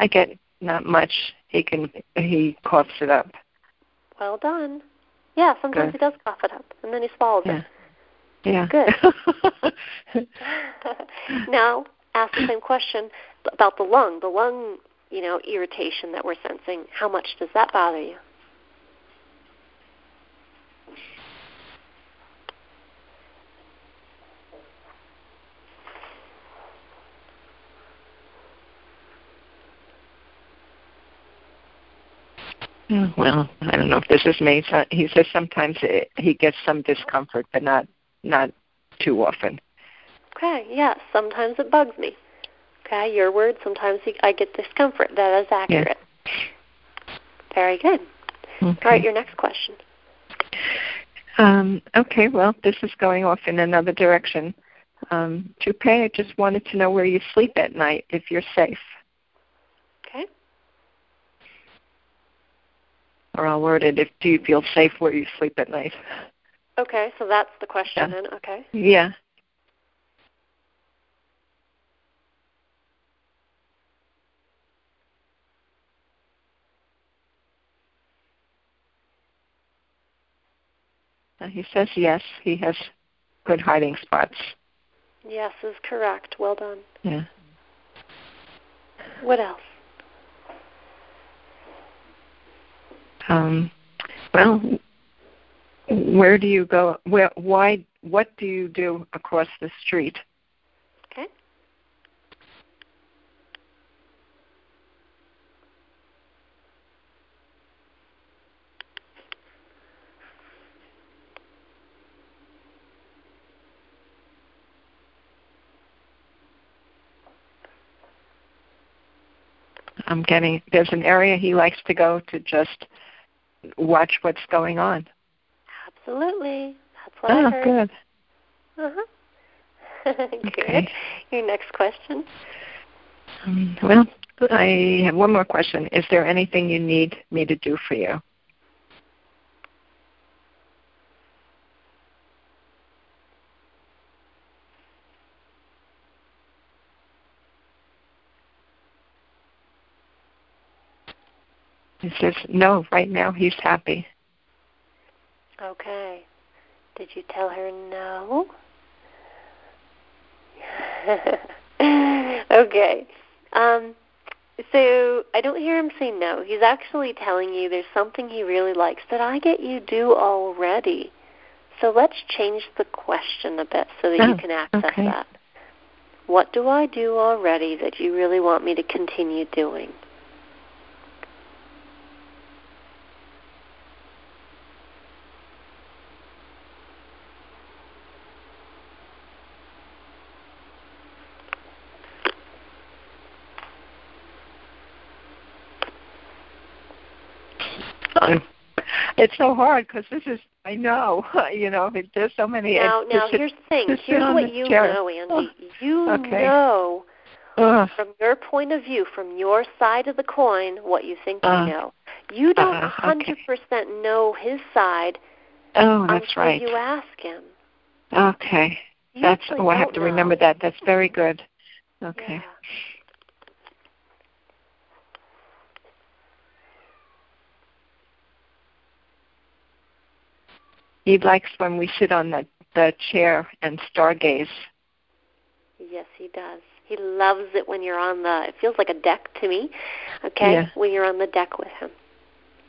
I get not much. He can he coughs it up. Well done. Yeah, sometimes Good. he does cough it up, and then he swallows Yeah. Yeah. Good. now ask the same question about the lung. The lung, you know, irritation that we're sensing. How much does that bother you? Yeah, well, I don't know if this is me. So he says sometimes it, he gets some discomfort, but not not too often. Okay, yes, sometimes it bugs me. Okay, your word, sometimes he, I get discomfort. That is accurate. Very good. Okay. All right, your next question. Um, okay, well, this is going off in another direction. Um, Toupee, I just wanted to know where you sleep at night, if you're safe. Okay. Or I'll word it, if do you feel safe where you sleep at night? Okay, so that's the question Yeah. then. Okay. Yeah. He says yes, he has good hiding spots. Yes is correct. Well done. Yeah. What else? Um, well, where do you go? Where? Why? What do you do across the street? Okay. I'm getting. There's an area he likes to go to just watch what's going on. Absolutely. That's what I Oh, heard. good. Uh-huh. good. Okay. Your next question. Um, well, I have one more question. Is there anything you need me to do for you? Says, no, right now he's happy. Okay. Did you tell her no? okay. Um, so I don't hear him say no. He's actually telling you there's something he really likes that I get you do already. So let's change the question a bit so that Oh, you can access okay. that. What do I do already that you really want me to continue doing? Um, It's so hard because this is I know you know there's so many. Now, now here's the thing. Here's what you chair. know, Andy. You okay. know Ugh. from your point of view, from your side of the coin, what you think Uh, you know. You don't uh, hundred okay. percent know his side oh, that's until right. you ask him. Okay, You that's oh I have to know. remember that. That's very good. Okay. Yeah. He likes when we sit on the the chair and stargaze. Yes, he does. He loves it when you're on the. It feels like a deck to me. Okay, Yeah. when you're on the deck with him.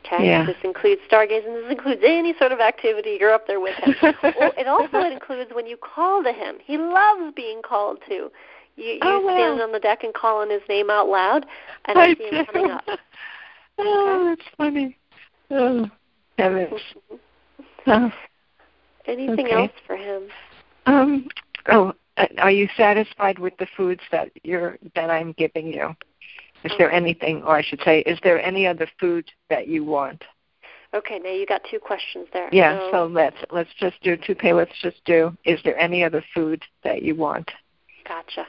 Okay, Yeah. this includes stargazing. This includes any sort of activity. You're up there with him. well, it also includes when you call to him. He loves being called to. You, you Oh, wow. stand on the deck and calling his name out loud, and I I see him do. coming up. oh, that's funny. Oh, heavens. Mm-hmm. Oh, Anything Okay. else for him? um. Oh, uh, are you satisfied with the foods that you're that I'm giving you? Is there anything, or I should say, is there any other food that you want? Okay, now you got two questions there. Yeah. So let's let's just do two pay. Let's just do. Is there any other food that you want? gotcha.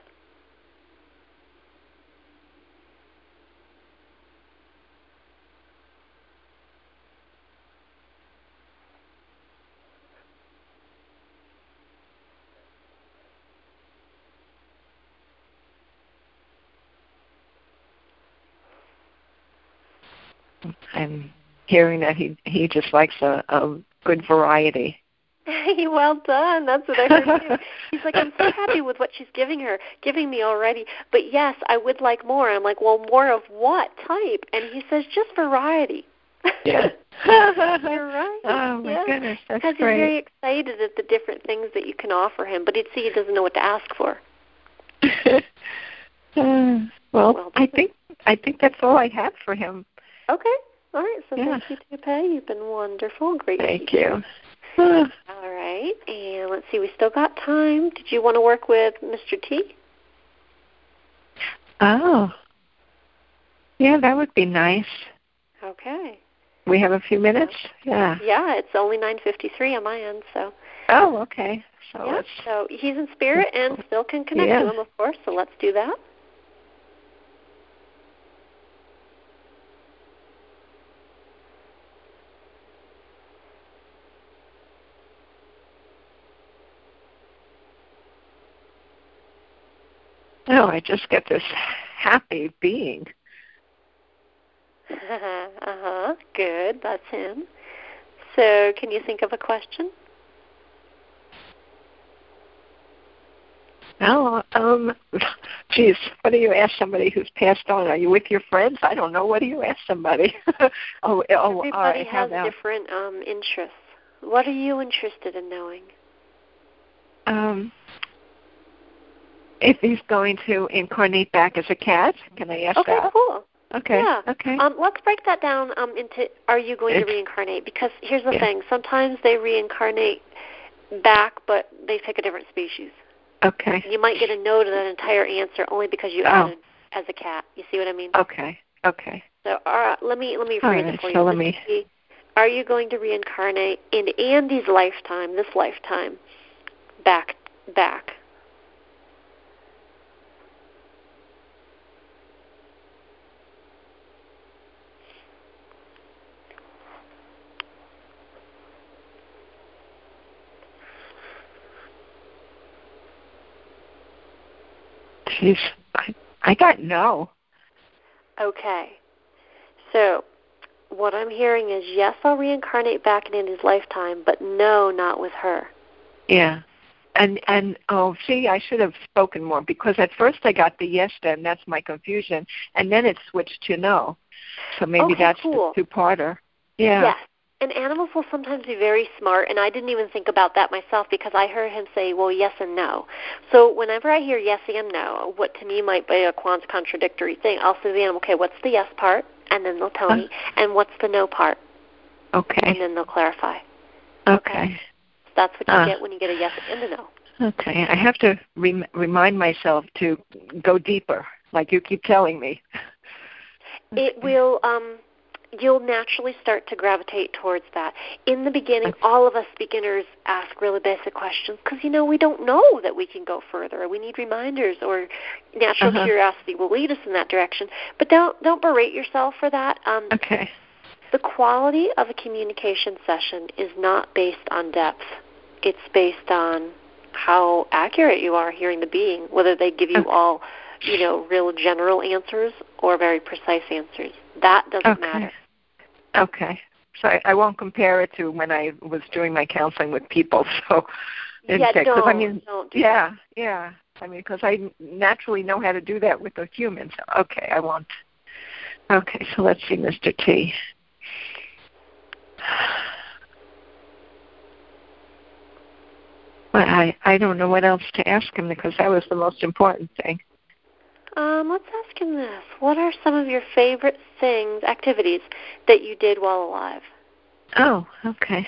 I'm hearing that he he just likes a, a good variety. well done. That's what I heard too. He's like, I'm so happy with what she's giving her, giving me already. But yes, I would like more. I'm like, well, more of what type? And he says, just variety. Yeah. You're right. Oh my yeah. goodness, that's Because he's very excited at the different things that you can offer him, but he'd see he doesn't know what to ask for. Uh, well, Well I think I think that's all I have for him. Okay. All right. So Yeah. thank you, Toupee. You've been wonderful. Great. Thank you. All right. And let's see. We still got time. Did you want to work with Mr. T? oh, yeah, that would be nice. Okay. We have a few minutes. Yeah. Yeah, it's only 9:53 on my end, so. Oh, okay. So yeah, so he's in spirit and still can connect Yeah. to him, of course. So let's do that. Oh, I just get this happy being. uh huh. Good. That's him. So, can you think of a question? Oh, um, geez, what do you ask somebody who's passed on? Are you with your friends? I don't know. What do you ask somebody? oh, oh, Everybody how has different um, interests. What are you interested in knowing? um, if he's going to incarnate back as a cat? Can I ask Okay, that? Okay, cool. Okay. Yeah. Okay. Um, let's break that down um, into are you going to reincarnate? Because here's the Yeah. thing sometimes they reincarnate back, but they pick a different species. okay. You might get a no to that entire answer only because you Oh. added as a cat. You see what I mean? Okay. Okay. So uh, let me let me All phrase right, it for so you. let me- Are you going to reincarnate in Andy's lifetime, this lifetime, back back? I, I got no. Okay. So what I'm hearing is yes, I'll reincarnate back in Andy's lifetime, but no, not with her. Yeah. And and oh, see, I should have spoken more because at first I got the yes, then that's my confusion, and then it switched to no. So maybe Okay, that's cool. the two-parter. Yeah. Yes. And animals will sometimes be very smart, and I didn't even think about that myself because I heard him say, well, yes and no. So whenever I hear yes and no, what to me might be a contradictory thing, I'll say to the animal, okay, what's the yes part? And then they'll tell uh, me, and what's the no part? Okay. And then they'll clarify. Okay. So that's what you uh, get when you get a yes and a no. Okay, I have to rem- remind myself to go deeper, like you keep telling me. It will. um You'll naturally start to gravitate towards that. In the beginning, all of us beginners ask really basic questions because you know we don't know that we can go further. We need reminders, or natural uh-huh. curiosity will lead us in that direction. But don't don't berate yourself for that. Um, okay. The quality of a communication session is not based on depth. It's based on how accurate you are hearing the being, whether they give you okay. all, you know, real general answers or very precise answers. That doesn't okay. matter. Okay. So I, I won't compare it to when I was doing my counseling with people. So, yeah, fact, don't, I mean, don't do yeah, that. yeah. I mean, because I naturally know how to do that with the humans. Okay, I won't. Okay, so let's see, Mr. T. But I I don't know what else to ask him because that was the most important thing. Um, let's ask him this: What are some of your favorite things, activities that you did while alive? Oh, okay.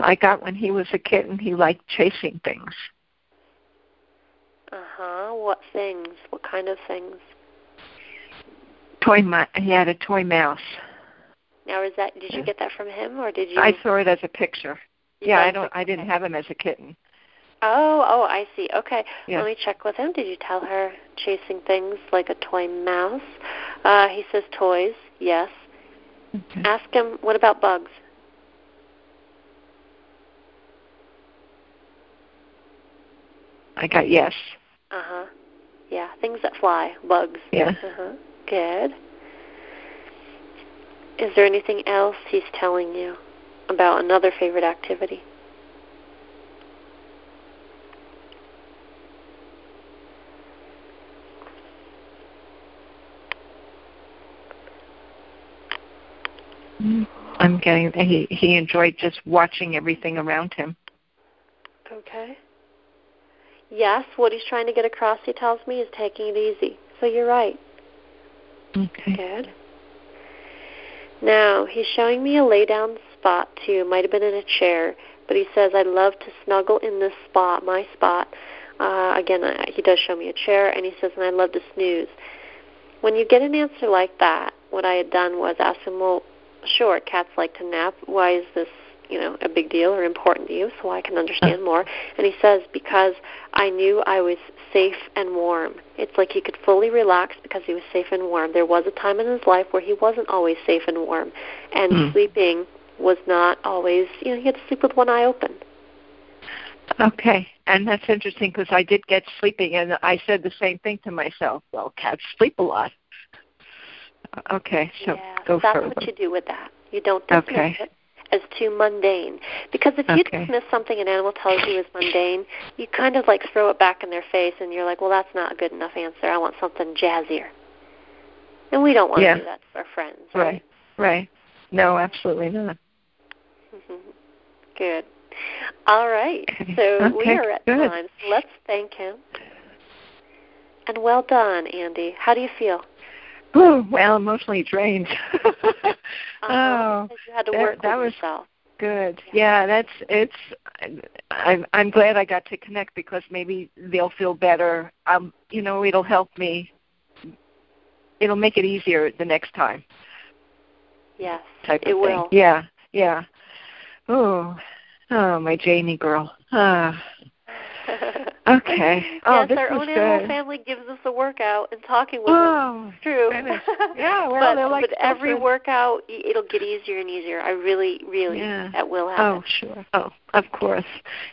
I got when he was a kitten, he liked chasing things. What things? What kind of things? Toy. Ma- he had a toy mouse. Now, is that? Did you get that from him, or did you? I saw it as a picture. Yeah, I don't. I didn't have him as a kitten. Oh, oh, I see. Okay, yeah. let me check with him. Did you tell her chasing things like a toy mouse? Uh, he says toys. Yes. Okay. Ask him. What about bugs? I got yes. Uh huh. Yeah, things that fly, bugs. Yeah. Uh huh. Good. Is there anything else he's telling you about another favorite activity? I'm getting he he enjoyed just watching everything around him. Okay. Yes, what he's trying to get across, he tells me, is taking it easy. So you're right. Okay. Good. Now, he's showing me a lay down spot too. Might have been in a chair, but he says, I'd love to snuggle in this spot, my spot. Uh, again, uh, he does show me a chair, and he says, and I'd love to snooze. When you get an answer like that, what I had done was ask him, well, sure, cats like to nap. Why is this you know a big deal or important to you so I can understand more. And he says because I knew I was safe and warm. It's like he could fully relax because he was safe and warm. There was a time in his life where he wasn't always safe and warm and mm. sleeping was not always you know he had to sleep with one eye open. Okay. And that's interesting because I did get sleeping and I said the same thing to myself. Well cats sleep a lot. Okay so yeah, go that's further. what you do with that. You don't dismiss okay. it as too mundane. Because if okay. you dismiss something an animal tells you is mundane, you kind of like throw it back in their face and you're like, well, that's not a good enough answer. I want something jazzier. And we don't want yeah. to do that to our friends, right? Right. right. No, absolutely not. Mm-hmm. good. All right. So okay. we are at good. time. So let's thank him. And well done, Andy. How do you feel? Well, emotionally drained. uh-huh, oh, you had to that, that was yourself. good. Yeah. yeah, that's it's. I'm I'm glad I got to connect because maybe they'll feel better. Um, you know, it'll help me. It'll make it easier the next time. Yes, type of it thing. will. Yeah, yeah. Oh, oh, my Janie girl. Ah. Okay. Oh, yes, this our own good. animal family gives us a workout, and talking with oh, them. True. Yeah, well, but, like but every workout, it'll get easier and easier. I really, really, Yeah. that will happen. Oh, sure. Oh, of course.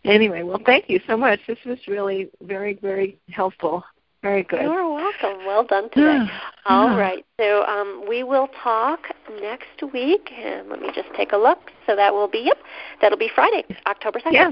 Anyway, well, thank you so much. This was really very, very helpful. Very good. You're welcome. Well done today. All right. So um, we will talk next week, and let me just take a look. So that will be yep, that'll be Friday, October second. Yeah.